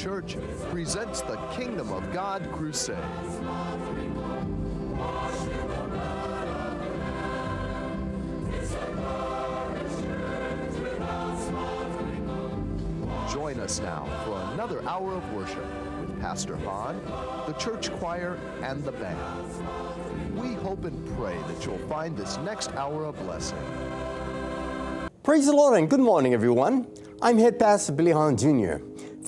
Church presents the Kingdom of God Crusade. Join us now for another hour of worship with Pastor Hahn, the church choir, and the band. We hope and pray that you'll find this next hour a blessing. Praise the Lord and good morning, everyone. I'm Head Pastor Billy Hahn Jr.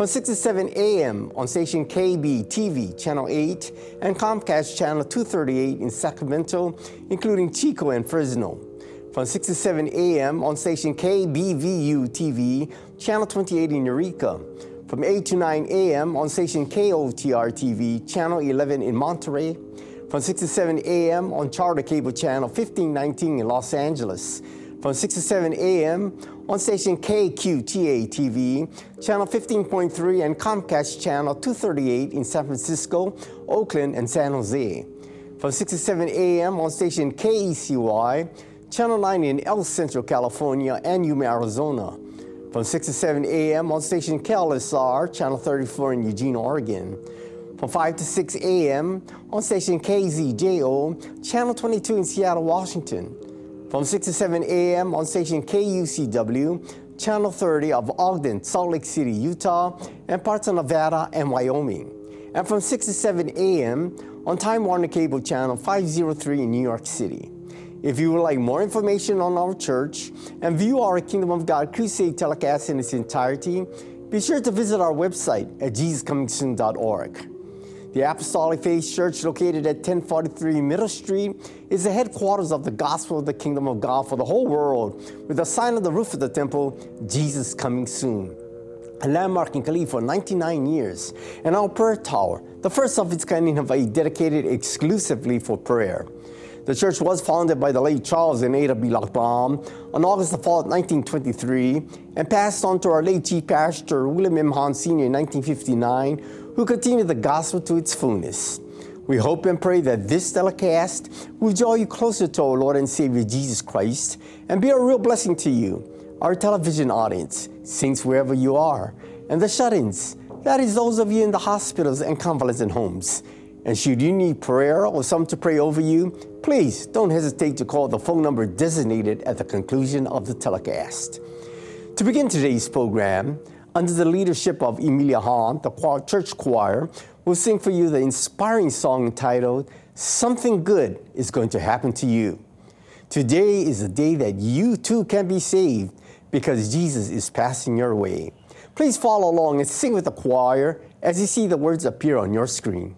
from 6 to 7 a.m. on station KB TV, channel 8, and Comcast channel 238 in Sacramento, including Chico and Fresno. From 6 to 7 a.m. on station KBVU TV, channel 28 in Eureka. From 8 to 9 a.m. on station KOTR TV, channel 11 in Monterey. From 6 to 7 a.m. on Charter Cable channel 1519 in Los Angeles. From 6 to 7 a.m. on station KQTA TV, channel 15.3 and Comcast channel 238 in San Francisco, Oakland, and San Jose. From 6 to 7 a.m. on station KECY, channel 9 in El Centro, California, and Yuma, Arizona. From 6 to 7 a.m. on station KLSR, channel 34 in Eugene, Oregon. From 5 to 6 a.m. on station KZJO, channel 22 in Seattle, Washington. From 6 to 7 a.m. on station KUCW, channel 30 of Ogden, Salt Lake City, Utah, and parts of Nevada and Wyoming. And from 6 to 7 a.m. on Time Warner Cable channel 503 in New York City. If you would like more information on our church and view our Kingdom of God Crusade telecast in its entirety, be sure to visit our website at jesuscomingsoon.org. The Apostolic Faith Church, located at 1043 Middle Street, is the headquarters of the gospel of the kingdom of God for the whole world, with a sign on the roof of the temple, Jesus Coming Soon. A landmark in Kalihi for 99 years, and our prayer tower, the first of its kind in Hawaii, dedicated exclusively for prayer. The church was founded by the late Charles and Ada B. Lochbaum on August 4, 1923, and passed on to our late chief pastor, William M. Hahn Sr. in 1959, who continue the gospel to its fullness. We hope and pray that this telecast will draw you closer to our Lord and Savior Jesus Christ and be a real blessing to you, our television audience, saints wherever you are, and the shut ins, that is, those of you in the hospitals and convalescent homes. And should you need prayer or someone to pray over you, please don't hesitate to call the phone number designated at the conclusion of the telecast. To begin today's program, under the leadership of Emilia Hahn, the church choir will sing for you the inspiring song entitled Something Good is Going to Happen to You. Today is the day that you too can be saved because Jesus is passing your way. Please follow along and sing with the choir as you see the words appear on your screen.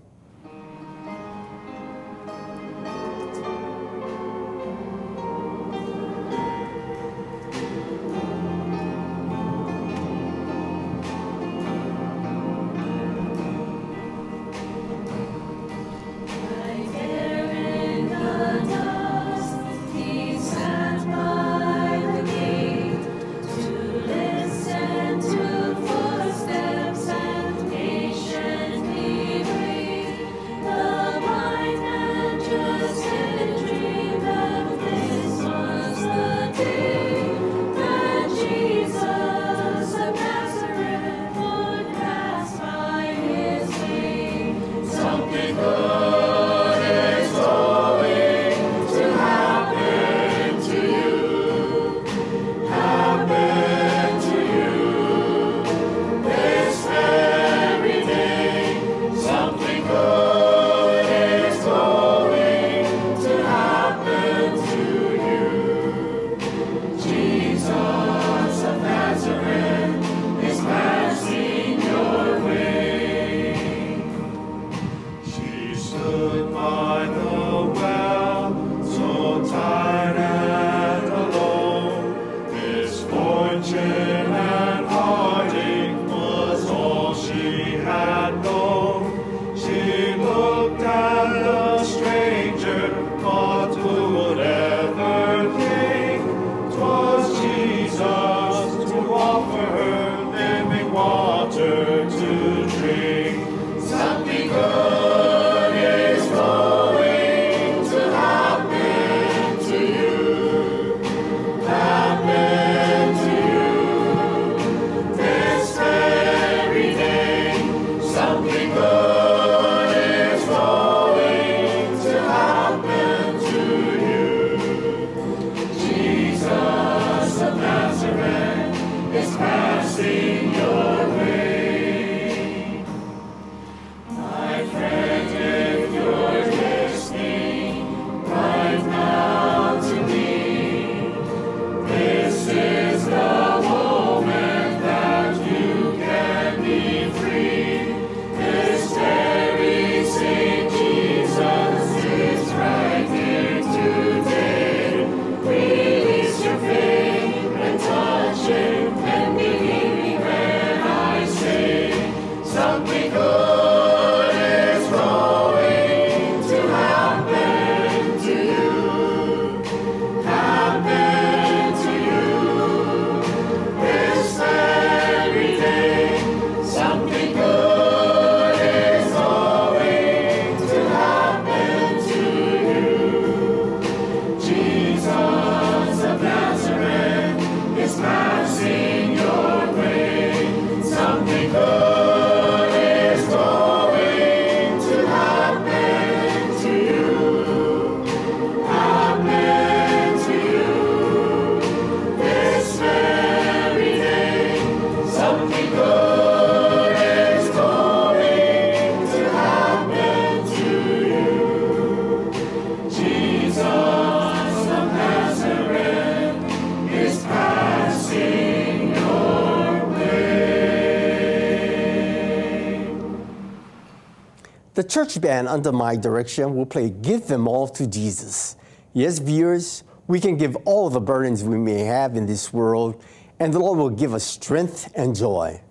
Church band under my direction will play Give Them All to Jesus. Yes, viewers, we can give all the burdens we may have in this world, and the Lord will give us strength and joy.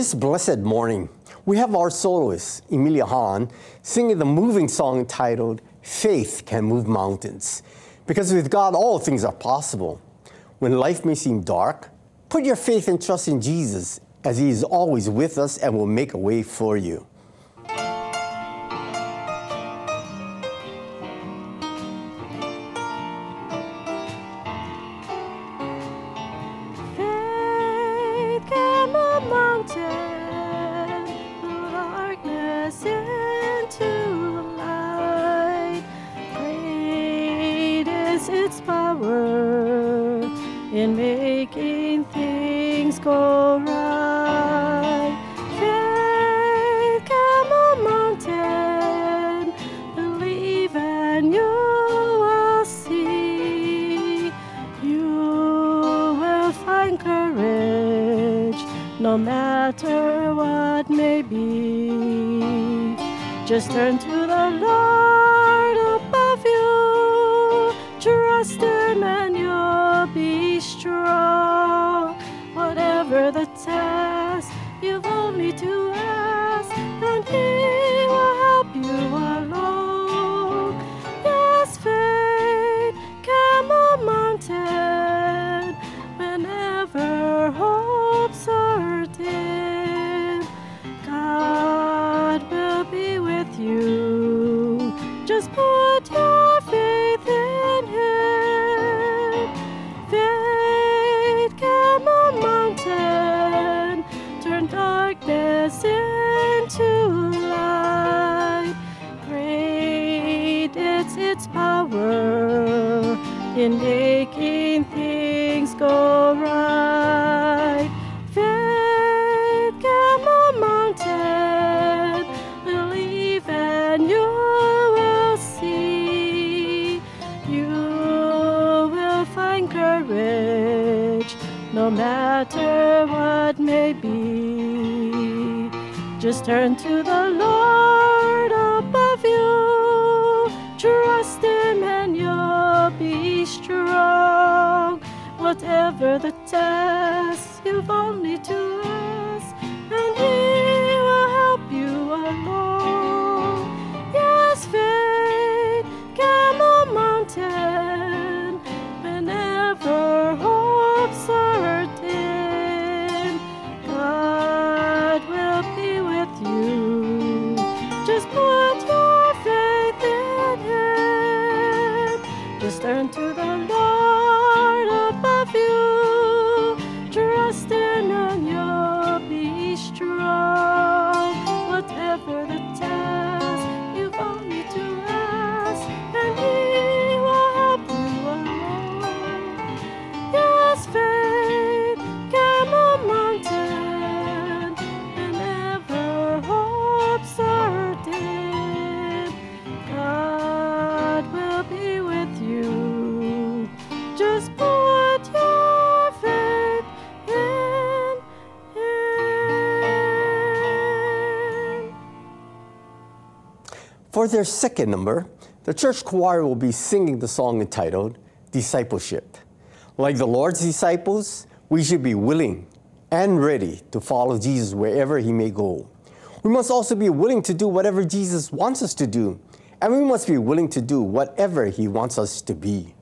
This blessed morning, we have our soloist, Emilia Hahn, singing the moving song entitled Faith Can Move Mountains. Because with God, all things are possible. When life may seem dark, put your faith and trust in Jesus, as He is always with us and will make a way for you. in day. For their second number, the church choir will be singing the song entitled Discipleship. Like the Lord's disciples, we should be willing and ready to follow Jesus wherever he may go. We must also be willing to do whatever Jesus wants us to do, and we must be willing to do whatever he wants us to be.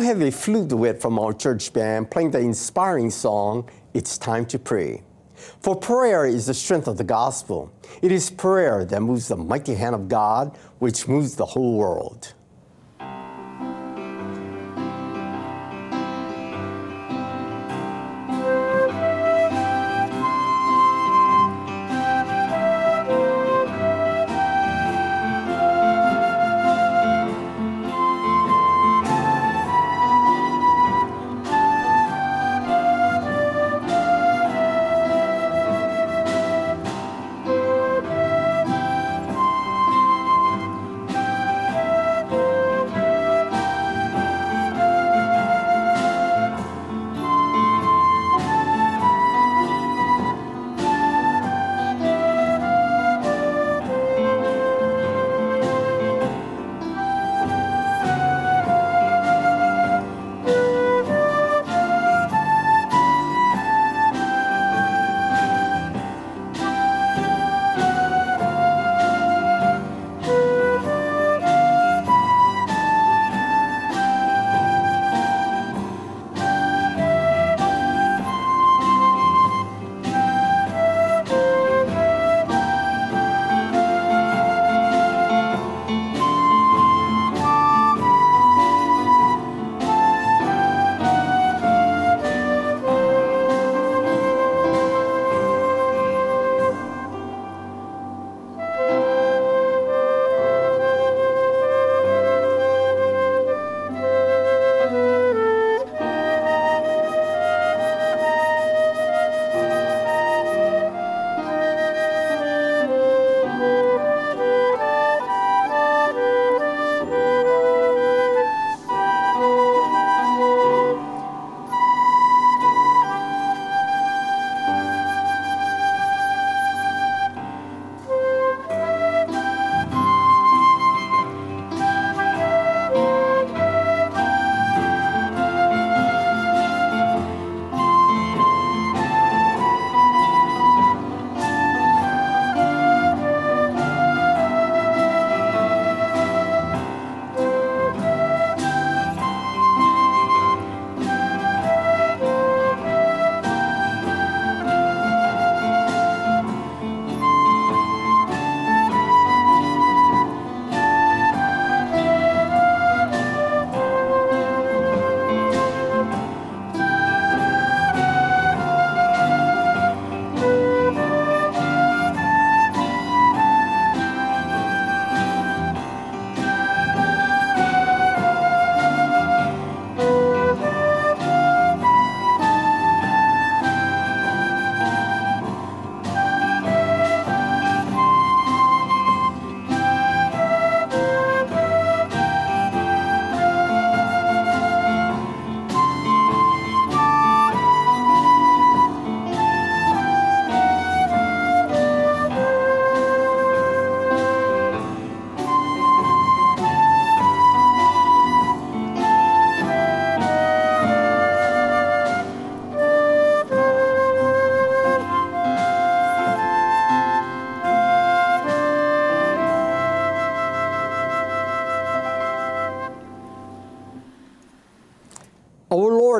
Now have a flute duet from our church band playing the inspiring song, It's Time to Pray. For prayer is the strength of the gospel. It is prayer that moves the mighty hand of God, which moves the whole world.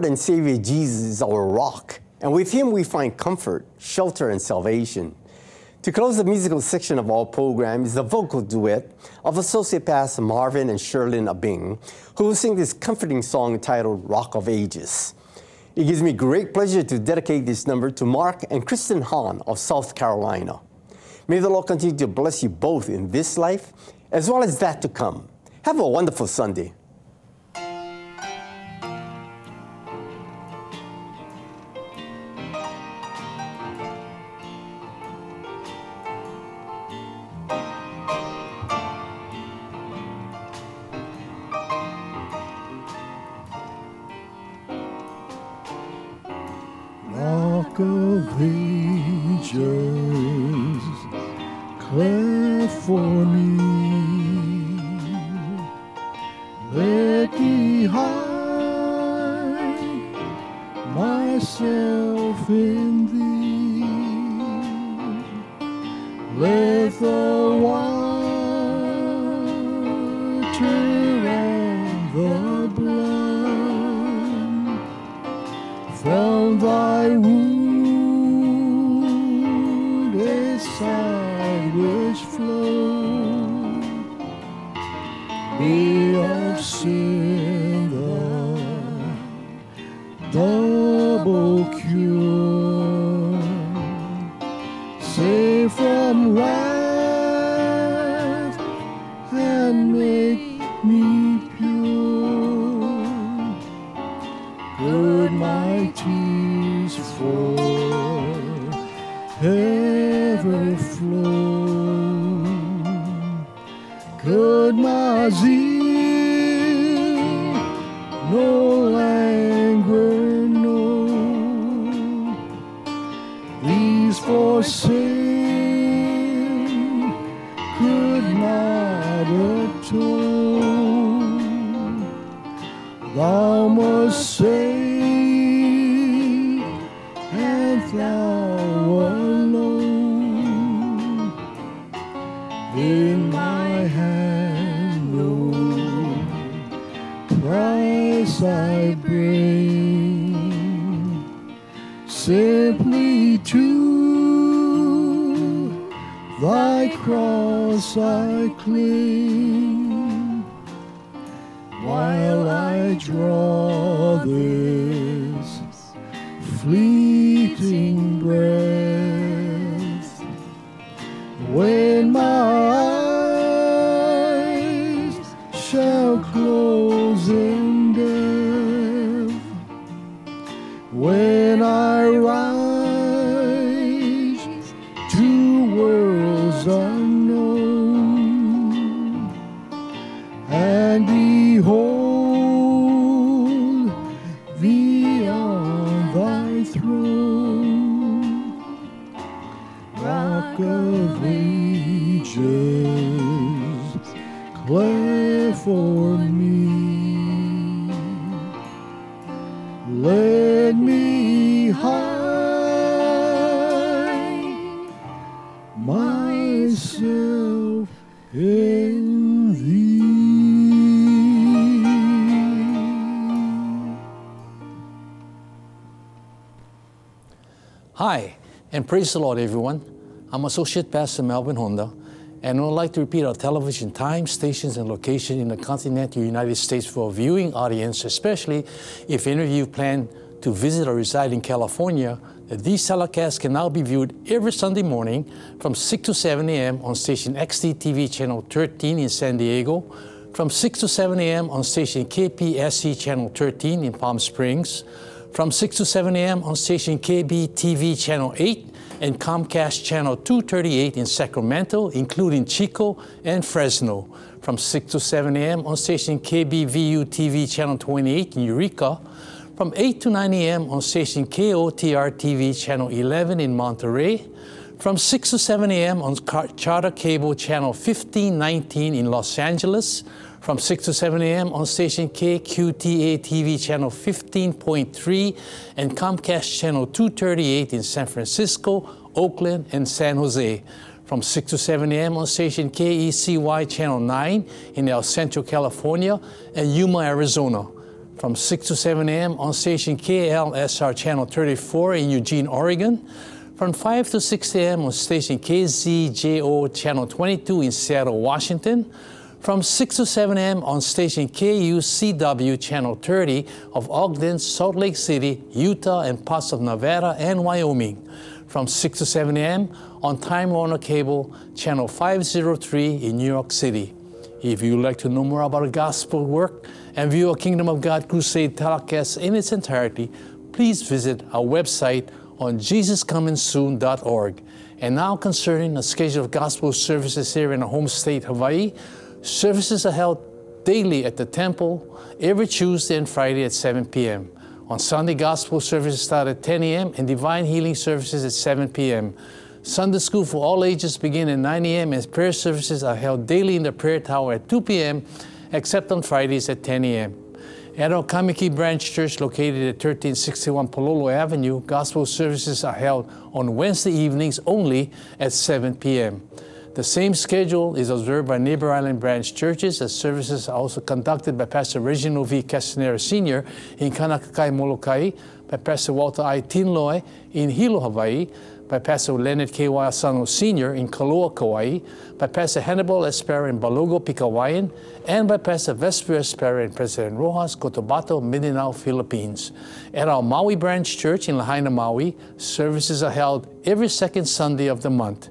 Lord and Savior Jesus is our rock, and with Him we find comfort, shelter, and salvation. To close the musical section of our program is the vocal duet of Associate Pastor Marvin and Sherlyn Abing, who will sing this comforting song entitled Rock of Ages. It gives me great pleasure to dedicate this number to Mark and Kristen Hahn of South Carolina. May the Lord continue to bless you both in this life as well as that to come. Have a wonderful Sunday. My ages cleft for me let me hide myself in thee. Hi, and praise the Lord, everyone. I'm Associate Pastor Melvin Honda, and I would like to repeat our television time, stations, and location in the continental United States for a viewing audience, especially if any of you plan to visit or reside in California. that These telecasts can now be viewed every Sunday morning from 6 to 7 a.m. on station XD-TV channel 13 in San Diego, from 6 to 7 a.m. on station KPSC channel 13 in Palm Springs, from 6 to 7 a.m. on station KB-TV channel 8 and Comcast channel 238 in Sacramento, including Chico and Fresno, from 6 to 7 a.m. on station KBVU TV channel 28 in Eureka, from 8 to 9 a.m. on station KOTR TV channel 11 in Monterey, from 6 to 7 a.m. on Charter Cable channel 1519 in Los Angeles, from 6 to 7 a.m. on station KQTA TV channel 15.3 and Comcast channel 238 in San Francisco, Oakland, and San Jose. From 6 to 7 a.m. on station KECY channel 9 in El Centro, California, and Yuma, Arizona. From 6 to 7 a.m. on station KLSR channel 34 in Eugene, Oregon. From 5 to 6 a.m. on station KZJO channel 22 in Seattle, Washington. From 6 to 7 a.m. on station KUCW channel 30 of Ogden, Salt Lake City, Utah, and parts of Nevada and Wyoming. From 6 to 7 a.m. on Time Warner Cable channel 503 in New York City. If you would like to know more about gospel work and view a Kingdom of God Crusade telecast in its entirety, please visit our website on jesuscomingsoon.org. And now concerning the schedule of gospel services here in our home state, Hawaii, services are held daily at the temple every Tuesday and Friday at 7 p.m. On Sunday, gospel services start at 10 a.m. and divine healing services at 7 p.m. Sunday school for all ages begin at 9 a.m. and prayer services are held daily in the prayer tower at 2 p.m. except on Fridays at 10 a.m. At our Kaimuki Branch Church located at 1361 Palolo Avenue, gospel services are held on Wednesday evenings only at 7 p.m. The same schedule is observed by Neighbor Island branch churches as services are also conducted by Pastor Reginald V. Castanera Sr. in Kaunakakai, Molokai, by Pastor Walter I. Tinloy in Hilo, Hawaii, by Pastor Leonard K. Asano Sr. in Koloa, Kauai, by Pastor Hannibal Espera in Balogo, Pigcawayan, and by Pastor Vesper Espera in President Roxas, Cotabato, Mindanao, Philippines. At our Maui Branch Church in Lahaina, Maui, services are held every second Sunday of the month.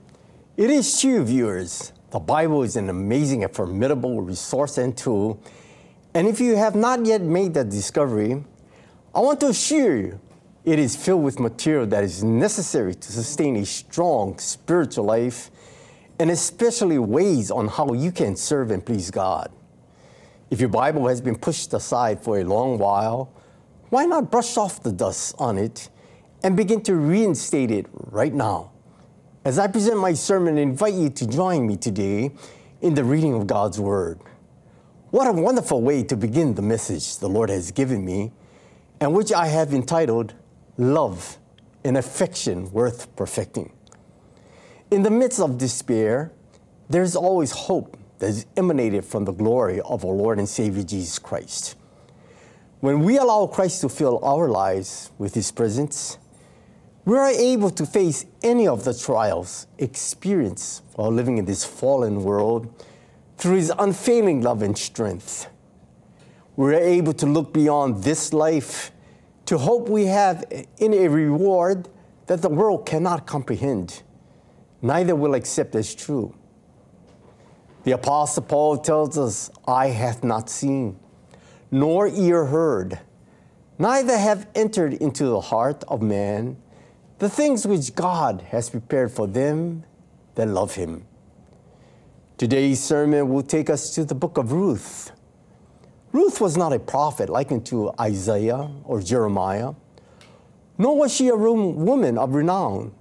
It is true, viewers. The Bible is an amazing and formidable resource and tool. And if you have not yet made that discovery, I want to assure you it is filled with material that is necessary to sustain a strong spiritual life and especially ways on how you can serve and please God. If your Bible has been pushed aside for a long while, why not brush off the dust on it and begin to reinstate it right now? As I present my sermon, I invite you to join me today in the reading of God's Word. What a wonderful way to begin the message the Lord has given me, and which I have entitled Love and Affection Worth Perfecting. In the midst of despair, there is always hope that is emanated from the glory of our Lord and Savior Jesus Christ. When we allow Christ to fill our lives with His presence, we are able to face any of the trials experienced while living in this fallen world through His unfailing love and strength. We are able to look beyond this life to hope we have in a reward that the world cannot comprehend, neither will accept as true. The Apostle Paul tells us, Eye hath not seen, nor ear heard, neither have entered into the heart of man the things which God has prepared for them that love him. Today's sermon will take us to the book of Ruth. Ruth was not a prophet likened to Isaiah or Jeremiah, nor was she a woman of renown,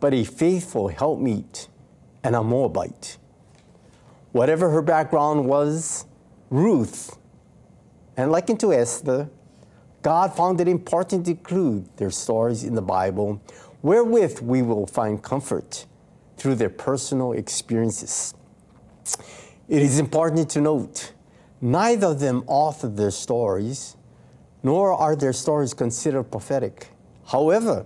but a faithful helpmeet and a Moabite. Whatever her background was, Ruth, and likened to Esther, God found it important to include their stories in the Bible, wherewith we will find comfort through their personal experiences. It is important to note neither of them authored their stories, nor are their stories considered prophetic. However,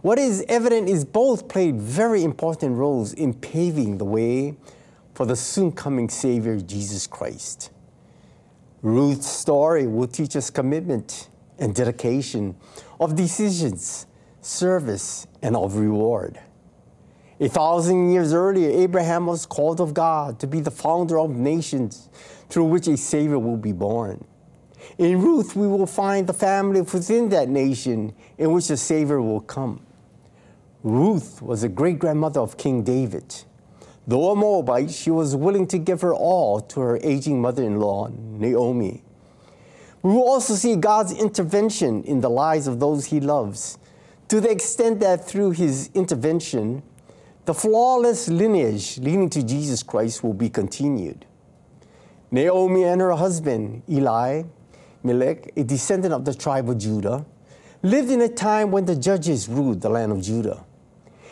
what is evident is both played very important roles in paving the way for the soon coming Savior, Jesus Christ. Ruth's story will teach us commitment and dedication of decisions, service, and of reward. A thousand years earlier, Abraham was called of God to be the founder of nations through which a Savior will be born. In Ruth, we will find the family within that nation in which the Savior will come. Ruth was a great grandmother of King David. Though a Moabite, she was willing to give her all to her aging mother in law, Naomi. We will also see God's intervention in the lives of those he loves, to the extent that through his intervention, the flawless lineage leading to Jesus Christ will be continued. Naomi and her husband, Eli, Melech, a descendant of the tribe of Judah, lived in a time when the judges ruled the land of Judah.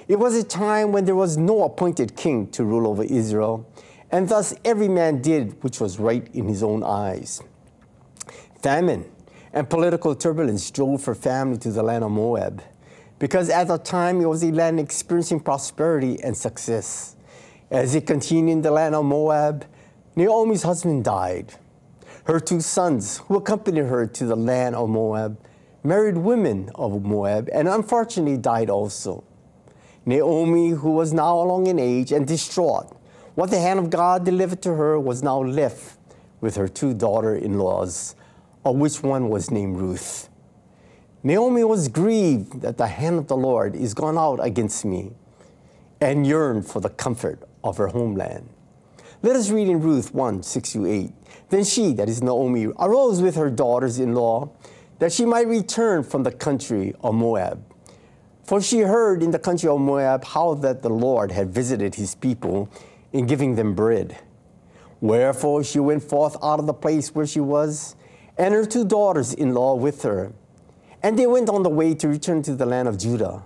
It was a time when there was no appointed king to rule over Israel, and thus every man did which was right in his own eyes. Famine and political turbulence drove her family to the land of Moab, because at the time it was a land experiencing prosperity and success. As it continued in the land of Moab, Naomi's husband died. Her two sons, who accompanied her to the land of Moab, married women of Moab and unfortunately died also. Naomi, who was now along in age and distraught, what the hand of God delivered to her was now left with her two daughter in laws, of which one was named Ruth. Naomi was grieved that the hand of the Lord is gone out against me and yearned for the comfort of her homeland. Let us read in Ruth 1 6 to 8. Then she, that is Naomi, arose with her daughters in law that she might return from the country of Moab. For she heard in the country of Moab how that the Lord had visited his people in giving them bread. Wherefore she went forth out of the place where she was, and her two daughters in law with her. And they went on the way to return to the land of Judah.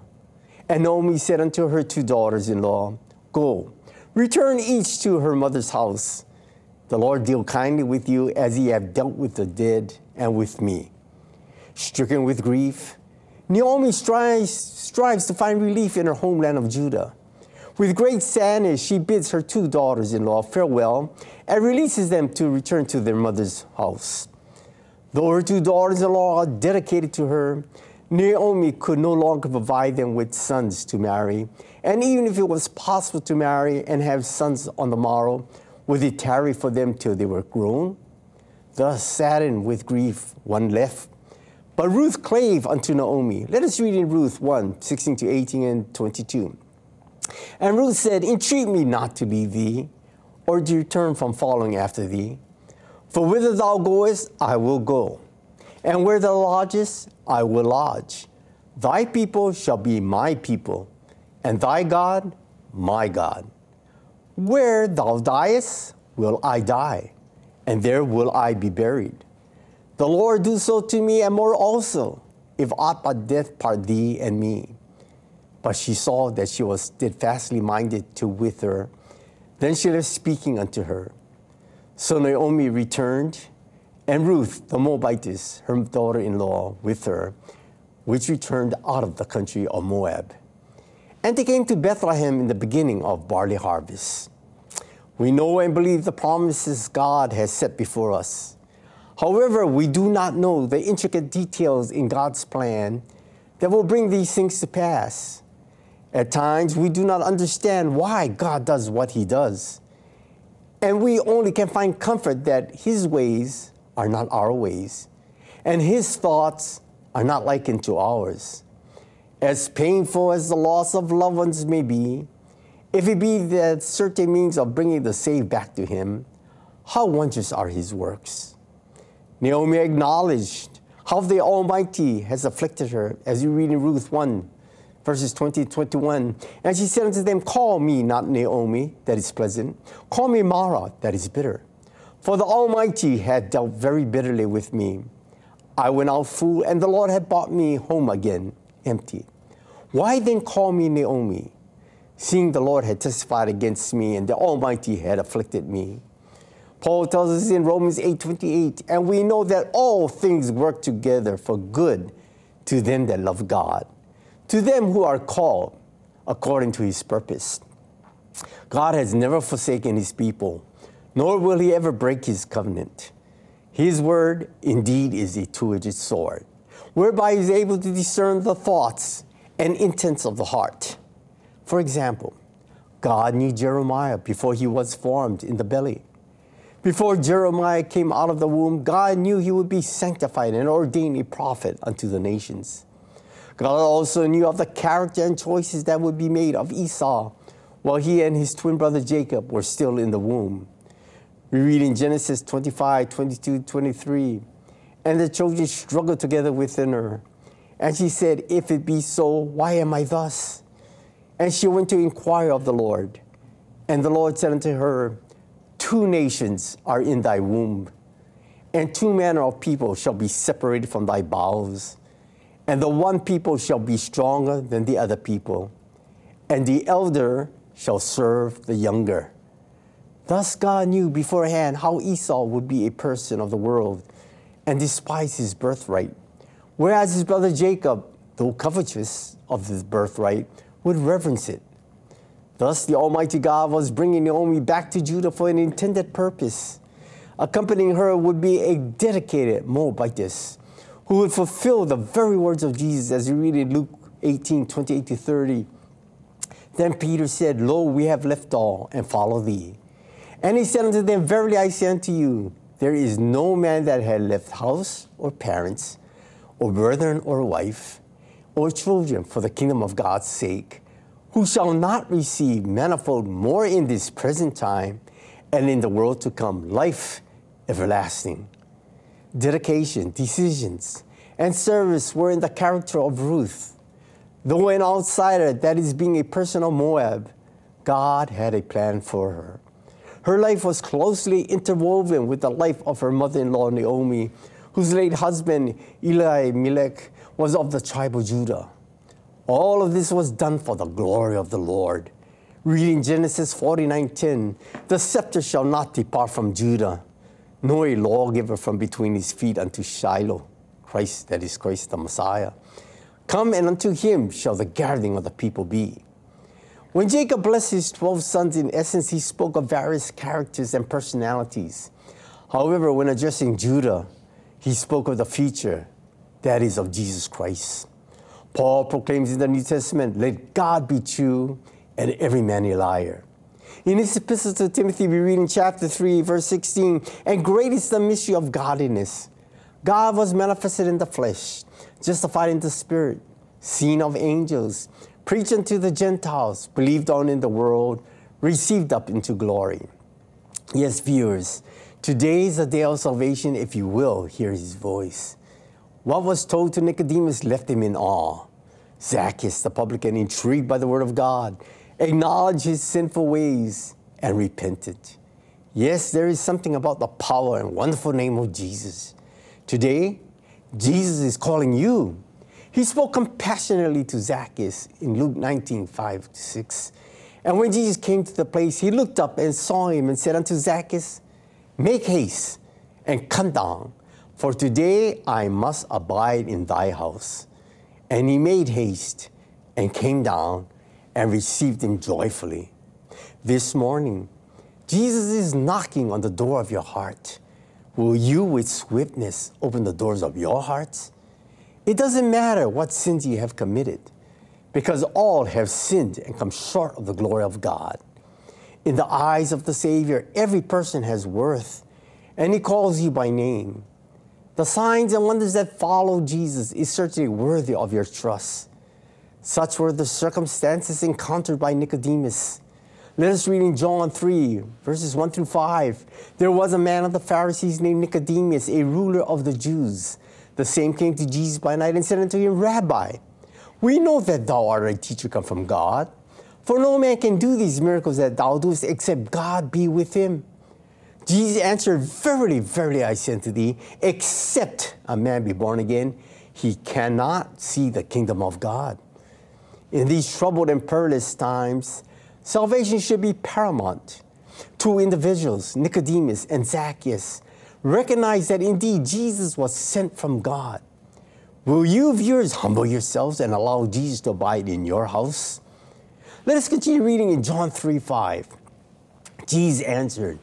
And Naomi said unto her two daughters in law, Go, return each to her mother's house. The Lord deal kindly with you as he have dealt with the dead and with me. Stricken with grief, Naomi strives, strives to find relief in her homeland of Judah. With great sadness, she bids her two daughters in law farewell and releases them to return to their mother's house. Though her two daughters in law are dedicated to her, Naomi could no longer provide them with sons to marry. And even if it was possible to marry and have sons on the morrow, would it tarry for them till they were grown? Thus, saddened with grief, one left. But Ruth clave unto Naomi. Let us read in Ruth 1 16 to 18 and 22. And Ruth said, Entreat me not to leave thee, or to return from following after thee. For whither thou goest, I will go, and where thou lodgest, I will lodge. Thy people shall be my people, and thy God, my God. Where thou diest, will I die, and there will I be buried. The Lord do so to me, and more also, if aught but death part thee and me. But she saw that she was steadfastly minded to with her. Then she left speaking unto her. So Naomi returned, and Ruth the Moabitess, her daughter in law, with her, which returned out of the country of Moab. And they came to Bethlehem in the beginning of barley harvest. We know and believe the promises God has set before us. However, we do not know the intricate details in God's plan that will bring these things to pass. At times, we do not understand why God does what He does. And we only can find comfort that His ways are not our ways, and His thoughts are not likened to ours. As painful as the loss of loved ones may be, if it be that certain means of bringing the saved back to Him, how wondrous are His works! Naomi acknowledged how the Almighty has afflicted her, as you read in Ruth 1, verses 20 to 21. And she said unto them, Call me not Naomi, that is pleasant. Call me Mara, that is bitter. For the Almighty had dealt very bitterly with me. I went out full, and the Lord had brought me home again empty. Why then call me Naomi, seeing the Lord had testified against me, and the Almighty had afflicted me? Paul tells us in Romans 8:28, and we know that all things work together for good to them that love God, to them who are called according to his purpose. God has never forsaken his people, nor will he ever break his covenant. His word indeed is a two-edged sword, whereby he is able to discern the thoughts and intents of the heart. For example, God knew Jeremiah before he was formed in the belly. Before Jeremiah came out of the womb, God knew he would be sanctified and ordained a prophet unto the nations. God also knew of the character and choices that would be made of Esau while he and his twin brother Jacob were still in the womb. We read in Genesis 25, 22, 23, and the children struggled together within her. And she said, If it be so, why am I thus? And she went to inquire of the Lord. And the Lord said unto her, Two nations are in thy womb, and two manner of people shall be separated from thy bowels. And the one people shall be stronger than the other people, and the elder shall serve the younger. Thus God knew beforehand how Esau would be a person of the world and despise his birthright, whereas his brother Jacob, though covetous of his birthright, would reverence it. Thus, the Almighty God was bringing Naomi back to Judah for an intended purpose. Accompanying her would be a dedicated Moabitess who would fulfill the very words of Jesus as we read in Luke 18 28 to 30. Then Peter said, Lo, we have left all and follow thee. And he said unto them, Verily I say unto you, there is no man that had left house or parents, or brethren or wife, or children for the kingdom of God's sake, who shall not receive manifold more in this present time and in the world to come life everlasting. Dedication, decisions, and service were in the character of Ruth. Though an outsider, that is, being a person of Moab, God had a plan for her. Her life was closely interwoven with the life of her mother in law, Naomi, whose late husband, Eli Elimelech, was of the tribe of Judah. All of this was done for the glory of the Lord. Reading Genesis 49:10, the scepter shall not depart from Judah, nor a lawgiver from between his feet unto Shiloh. Christ, that is Christ the Messiah. Come and unto him shall the gathering of the people be. When Jacob blessed his 12 sons, in essence, he spoke of various characters and personalities. However, when addressing Judah, he spoke of the future, that is, of Jesus Christ. Paul proclaims in the New Testament, let God be true and every man a liar. In his epistle to Timothy, we read in chapter 3, verse 16, and great is the mystery of godliness. God was manifested in the flesh, justified in the spirit, seen of angels, preached unto the Gentiles, believed on in the world, received up into glory. Yes, viewers, today is the day of salvation if you will hear his voice. What was told to Nicodemus left him in awe. Zacchaeus, the publican, intrigued by the word of God, acknowledged his sinful ways and repented. Yes, there is something about the power and wonderful name of Jesus. Today, Jesus is calling you. He spoke compassionately to Zacchaeus in Luke 19 5 to 6. And when Jesus came to the place, he looked up and saw him and said unto Zacchaeus, Make haste and come down, for today I must abide in thy house. And he made haste and came down and received him joyfully. This morning, Jesus is knocking on the door of your heart. Will you, with swiftness, open the doors of your hearts? It doesn't matter what sins you have committed, because all have sinned and come short of the glory of God. In the eyes of the Savior, every person has worth, and He calls you by name. The signs and wonders that follow Jesus is certainly worthy of your trust. Such were the circumstances encountered by Nicodemus. Let us read in John 3, verses 1 through 5. There was a man of the Pharisees named Nicodemus, a ruler of the Jews. The same came to Jesus by night and said unto him, Rabbi, we know that thou art a teacher come from God, for no man can do these miracles that thou doest except God be with him. Jesus answered, Verily, verily, I say unto thee, except a man be born again, he cannot see the kingdom of God. In these troubled and perilous times, salvation should be paramount. Two individuals, Nicodemus and Zacchaeus, recognize that indeed Jesus was sent from God. Will you, viewers, humble yourselves and allow Jesus to abide in your house? Let us continue reading in John 3 5. Jesus answered,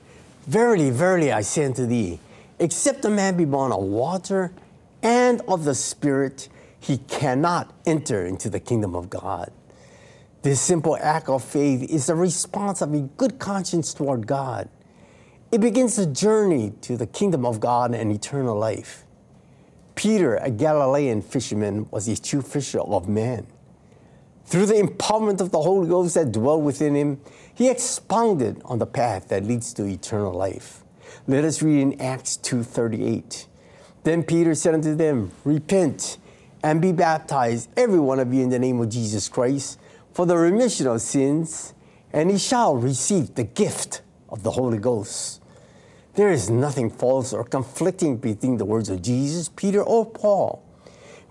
Verily, verily, I say unto thee, except a man be born of water and of the Spirit, he cannot enter into the kingdom of God. This simple act of faith is the response of a good conscience toward God. It begins the journey to the kingdom of God and eternal life. Peter, a Galilean fisherman, was a true fisher of men. Through the empowerment of the Holy Ghost that dwelt within him, he expounded on the path that leads to eternal life. Let us read in Acts 2:38. Then Peter said unto them, Repent and be baptized, every one of you, in the name of Jesus Christ, for the remission of sins, and ye shall receive the gift of the Holy Ghost. There is nothing false or conflicting between the words of Jesus, Peter, or Paul.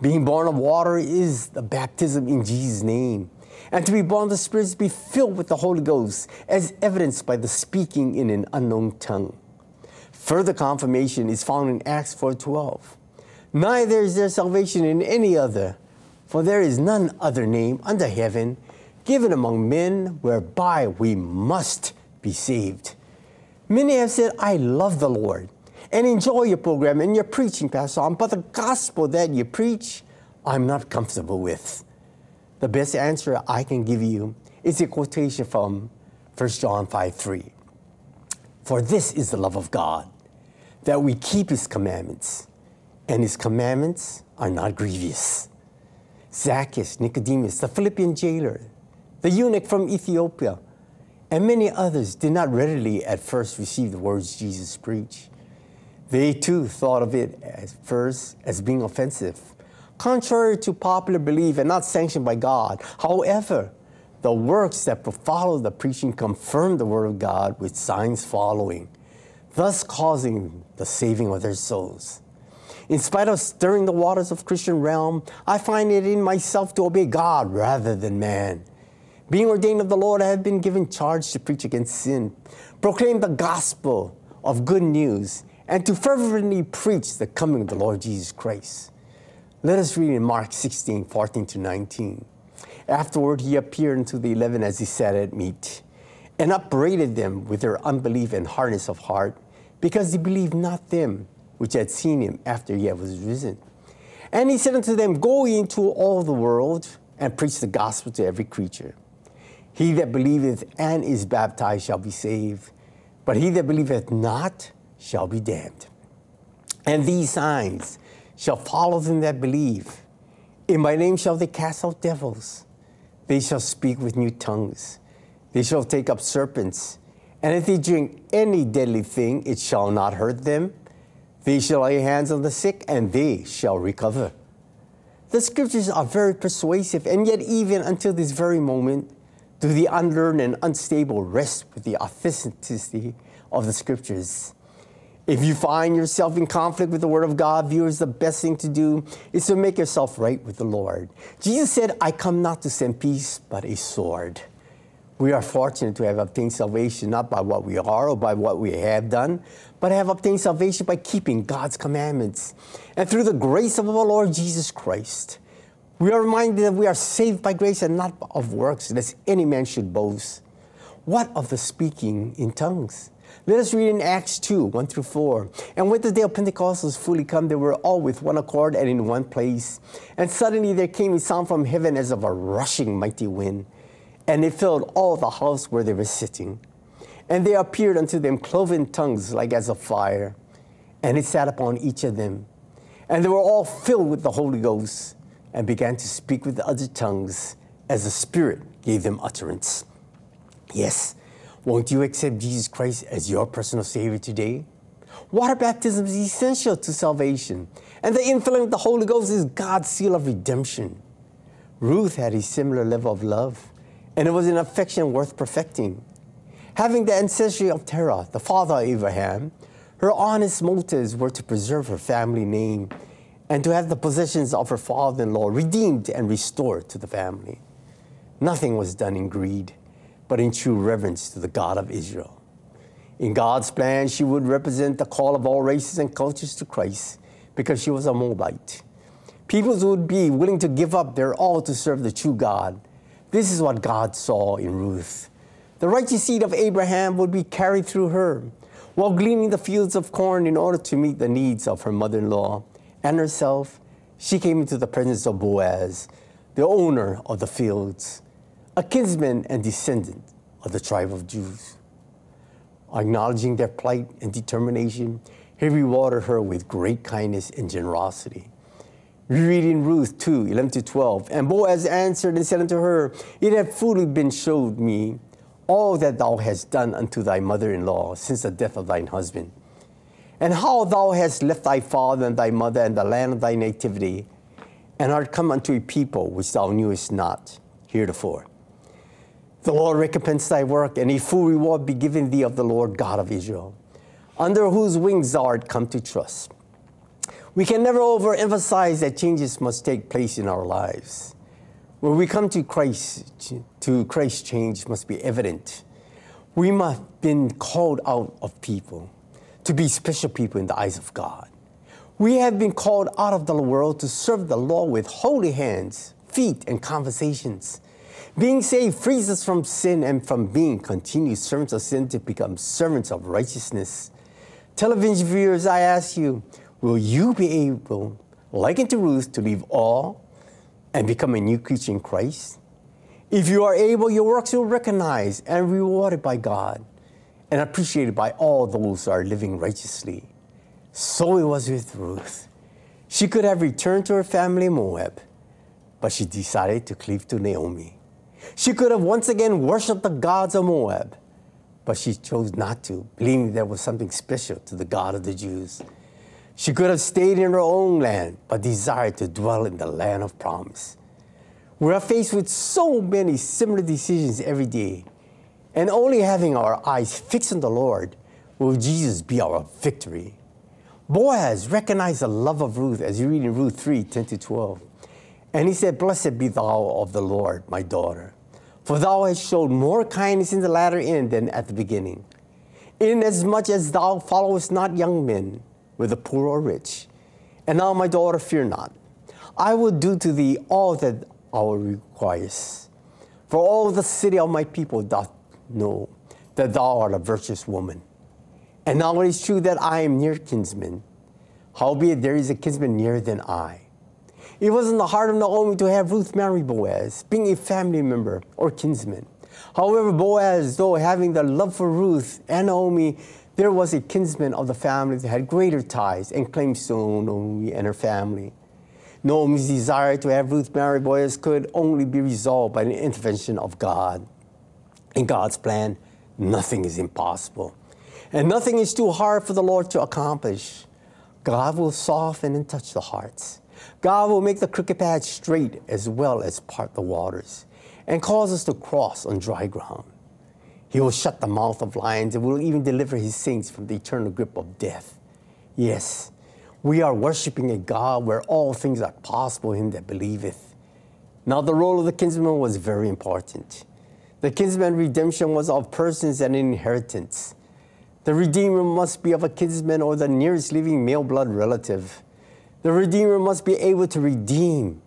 Being born of water is the baptism in Jesus' name. And to be born of the Spirit is to be filled with the Holy Ghost, as evidenced by the speaking in an unknown tongue. Further confirmation is found in Acts 4:12. Neither is there salvation in any other, for there is none other name under heaven given among men whereby we must be saved. Many have said, I love the Lord, and enjoy your program and your preaching, Pastor but the gospel that you preach, I'm not comfortable with. The best answer I can give you is a quotation from 1 John 5 3. For this is the love of God, that we keep his commandments, and his commandments are not grievous. Zacchaeus, Nicodemus, the Philippian jailer, the eunuch from Ethiopia, and many others did not readily at first receive the words Jesus preached. They too thought of it at first as being offensive, contrary to popular belief and not sanctioned by God. However, the works that follow the preaching confirmed the word of God with signs following, thus causing the saving of their souls. In spite of stirring the waters of Christian realm, I find it in myself to obey God rather than man. Being ordained of the Lord, I have been given charge to preach against sin, proclaim the gospel of good news, and to fervently preach the coming of the Lord Jesus Christ. Let us read in Mark 16, 14 to 19. Afterward, he appeared unto the eleven as he sat at meat, and upbraided them with their unbelief and hardness of heart, because they believed not them which had seen him after he was risen. And he said unto them, Go ye into all the world and preach the gospel to every creature. He that believeth and is baptized shall be saved, but he that believeth not shall be damned. And these signs shall follow them that believe. In my name shall they cast out devils. They shall speak with new tongues. They shall take up serpents. And if they drink any deadly thing, it shall not hurt them. They shall lay hands on the sick, and they shall recover. The scriptures are very persuasive, and yet, even until this very moment, do the unlearned and unstable rest with the authenticity of the scriptures. If you find yourself in conflict with the Word of God, viewers, the best thing to do is to make yourself right with the Lord. Jesus said, I come not to send peace, but a sword. We are fortunate to have obtained salvation not by what we are or by what we have done, but have obtained salvation by keeping God's commandments. And through the grace of our Lord Jesus Christ, we are reminded that we are saved by grace and not of works, lest any man should boast. What of the speaking in tongues? Let us read in Acts 2 1 through 4. And when the day of Pentecost was fully come, they were all with one accord and in one place. And suddenly there came a sound from heaven as of a rushing mighty wind, and it filled all the house where they were sitting. And there appeared unto them cloven tongues like as of fire, and it sat upon each of them. And they were all filled with the Holy Ghost, and began to speak with other tongues as the Spirit gave them utterance. Yes, won't you accept Jesus Christ as your personal Savior today? Water baptism is essential to salvation, and the infilling of the Holy Ghost is God's seal of redemption. Ruth had a similar level of love, and it was an affection worth perfecting. Having the ancestry of Terah, the father of Abraham, her honest motives were to preserve her family name and to have the possessions of her father in law redeemed and restored to the family. Nothing was done in greed, but in true reverence to the God of Israel. In God's plan, she would represent the call of all races and cultures to Christ because she was a Moabite. Peoples would be willing to give up their all to serve the true God. This is what God saw in Ruth. The righteous seed of Abraham would be carried through her while gleaning the fields of corn in order to meet the needs of her mother in law and herself. She came into the presence of Boaz, the owner of the fields, a kinsman and descendant of the tribe of Jews. Acknowledging their plight and determination, he rewarded her with great kindness and generosity. We read in Ruth 2 11 to 12. And Boaz answered and said unto her, It hath fully been showed me all that thou hast done unto thy mother in law since the death of thine husband, and how thou hast left thy father and thy mother and the land of thy nativity, and art come unto a people which thou knewest not heretofore. The Lord recompense thy work, and a full reward be given thee of the Lord God of Israel, under whose wings thou art come to trust. We can never overemphasize that changes must take place in our lives. When we come to Christ, to Christ, change must be evident. We must have been called out of people to be special people in the eyes of God. We have been called out of the world to serve the Lord with holy hands, feet, and conversations. Being saved frees us from sin and from being continued servants of sin to become servants of righteousness. Television viewers, I ask you, will you be able, like unto Ruth, to leave all and become a new creature in Christ? If you are able, your works will be recognized and rewarded by God and appreciated by all those who are living righteously. So it was with Ruth. She could have returned to her family in Moab, but she decided to cleave to Naomi. She could have once again worshiped the gods of Moab, but she chose not to, believing there was something special to the God of the Jews. She could have stayed in her own land, but desired to dwell in the land of promise. We are faced with so many similar decisions every day, and only having our eyes fixed on the Lord will Jesus be our victory. Boaz recognized the love of Ruth as you read in Ruth 3 10 to 12. And he said, Blessed be thou of the Lord, my daughter, for thou hast showed more kindness in the latter end than at the beginning. Inasmuch as thou followest not young men, whether poor or rich. And now, my daughter, fear not. I will do to thee all that thou requirest. For all the city of my people doth know that thou art a virtuous woman. And now it is true that I am near kinsman. Howbeit there is a kinsman nearer than I. It was in the heart of Naomi to have Ruth marry Boaz, being a family member or kinsman. However, Boaz, though having the love for Ruth and Naomi, there was a kinsman of the family that had greater ties and claims to Naomi and her family. Naomi's desire to have Ruth marry Boaz could only be resolved by the intervention of God. In God's plan, nothing is impossible. And nothing is too hard for the Lord to accomplish. God will soften and touch the hearts. God will make the crooked path straight as well as part the waters and cause us to cross on dry ground. He will shut the mouth of lions and will even deliver his saints from the eternal grip of death. Yes, we are worshiping a God where all things are possible him that believeth. Now, the role of the kinsman was very important. The kinsman redemption was of persons and inheritance. The Redeemer must be of a kinsman or the nearest living male blood relative. The Redeemer must be able to redeem.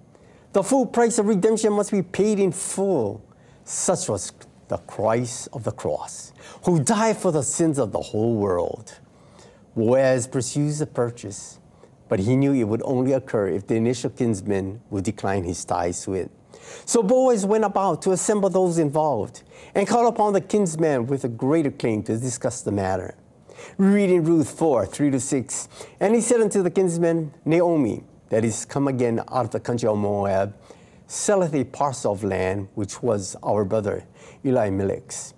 The full price of redemption must be paid in full. Such was the Christ of the cross, who died for the sins of the whole world. Boaz pursues the purchase, but he knew it would only occur if the initial kinsman would decline his ties to it. So Boaz went about to assemble those involved and called upon the kinsman with a greater claim to discuss the matter. We read in Ruth 4 3 to 6. And he said unto the kinsman, Naomi, that is come again out of the country of Moab, selleth a parcel of land which was our brother Elimelech's.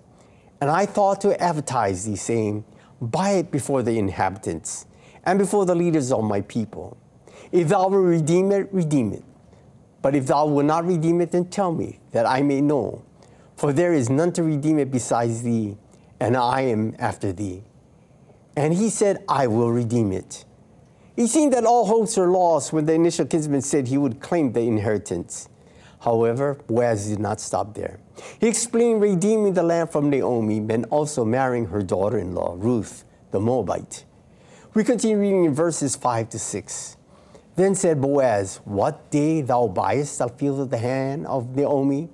And I thought to advertise thee, saying, Buy it before the inhabitants and before the leaders of my people. If thou wilt redeem it, redeem it. But if thou wilt not redeem it, then tell me, that I may know. For there is none to redeem it besides thee, and I am after thee. And he said, I will redeem it. It seemed that all hopes were lost when the initial kinsman said he would claim the inheritance. However, Boaz did not stop there. He explained redeeming the land from Naomi meant also marrying her daughter in law, Ruth, the Moabite. We continue reading in verses 5 to 6. Then said Boaz, What day thou buyest the field of the hand of Naomi,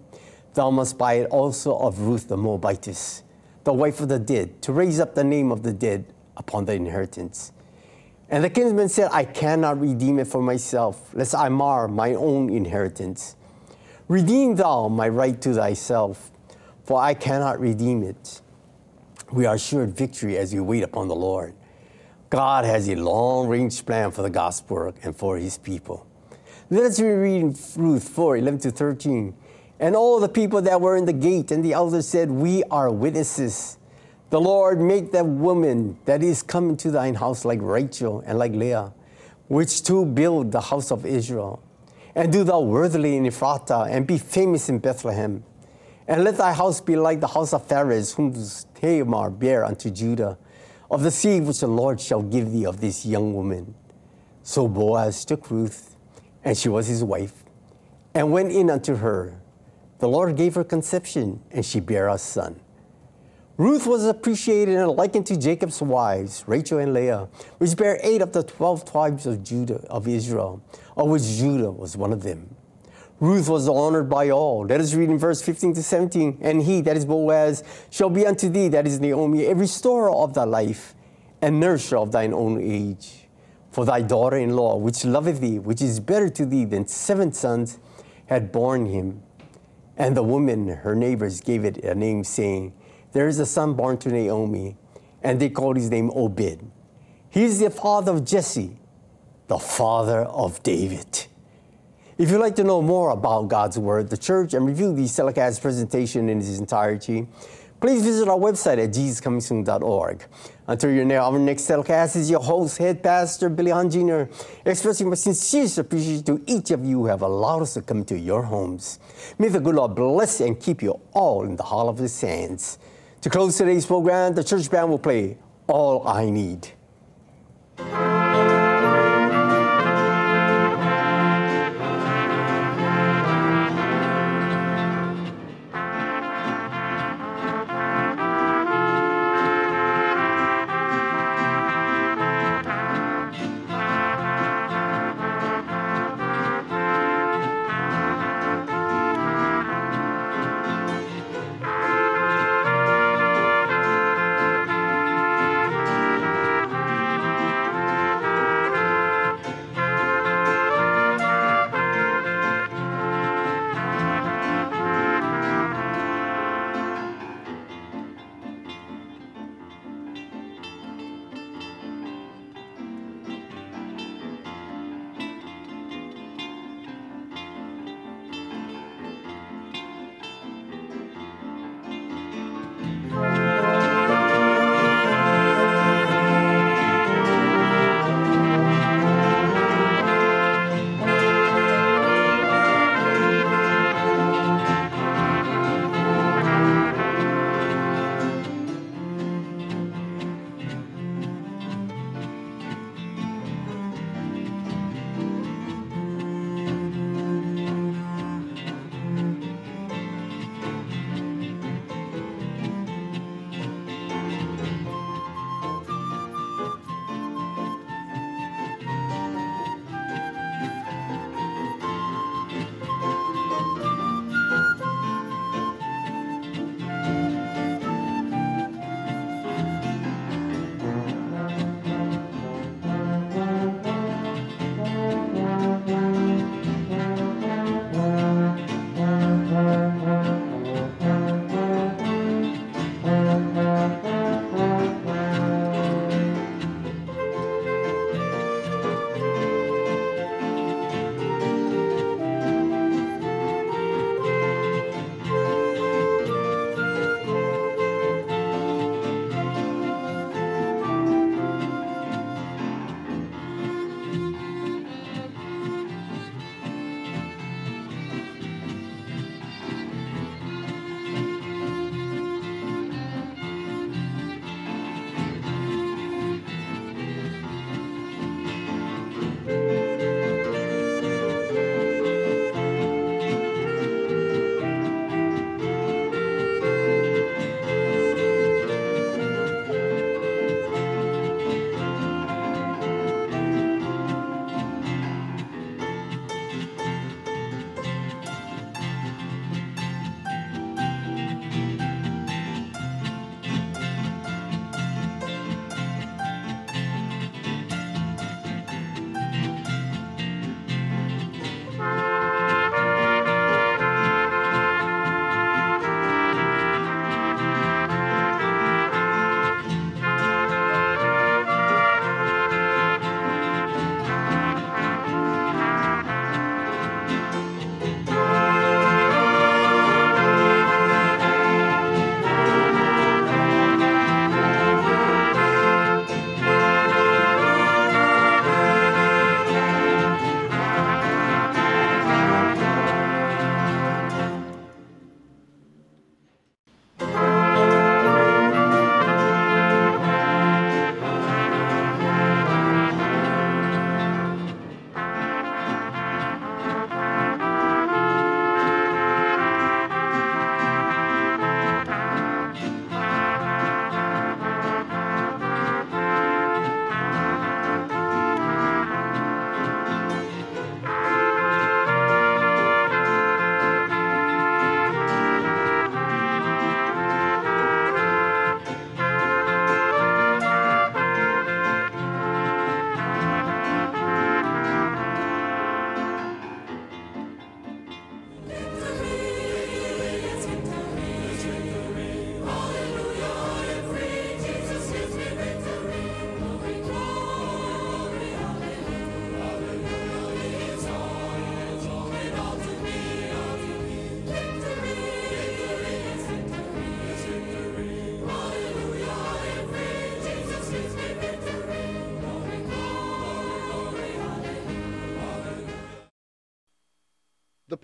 thou must buy it also of Ruth the Moabitess, the wife of the dead, to raise up the name of the dead upon the inheritance. And the kinsman said, I cannot redeem it for myself, lest I mar my own inheritance. Redeem thou my right to thyself, for I cannot redeem it. We are assured victory as we wait upon the Lord. God has a long range plan for the gospel work and for his people. Let us reread Ruth 4 11 to 13. And all the people that were in the gate and the elders said, We are witnesses. The Lord make that woman that is come to thine house like Rachel and like Leah, which two build the house of Israel. And do thou worthily in Ephrathah, and be famous in Bethlehem. And let thy house be like the house of Pharez, whom Tamar bare unto Judah, of the seed which the Lord shall give thee of this young woman. So Boaz took Ruth, and she was his wife, and went in unto her. The Lord gave her conception, and she bare a son. Ruth was appreciated and likened to Jacob's wives, Rachel and Leah, which bare eight of the twelve tribes of Judah of Israel, of which Judah was one of them. Ruth was honored by all. Let us read in verse 15 to 17. And he, that is Boaz, shall be unto thee, that is Naomi, a restorer of thy life, and nurser of thine own age. For thy daughter in law, which loveth thee, which is better to thee than seven sons, had borne him. And the woman, her neighbors, gave it a name, saying, There is a son born to Naomi, and they called his name Obed. He is the father of Jesse, the father of David. If you'd like to know more about God's Word, the church, and review the telecast presentation in its entirety, please visit our website at jesuscomingsoon.org. Until your ne- our next telecast is your host, Head Pastor Billy Hahn Jr., expressing my sincerest appreciation to each of you who have allowed us to come to your homes. May the good Lord bless and keep you all in the hall of his hands. To close today's program, the church band will play All I Need.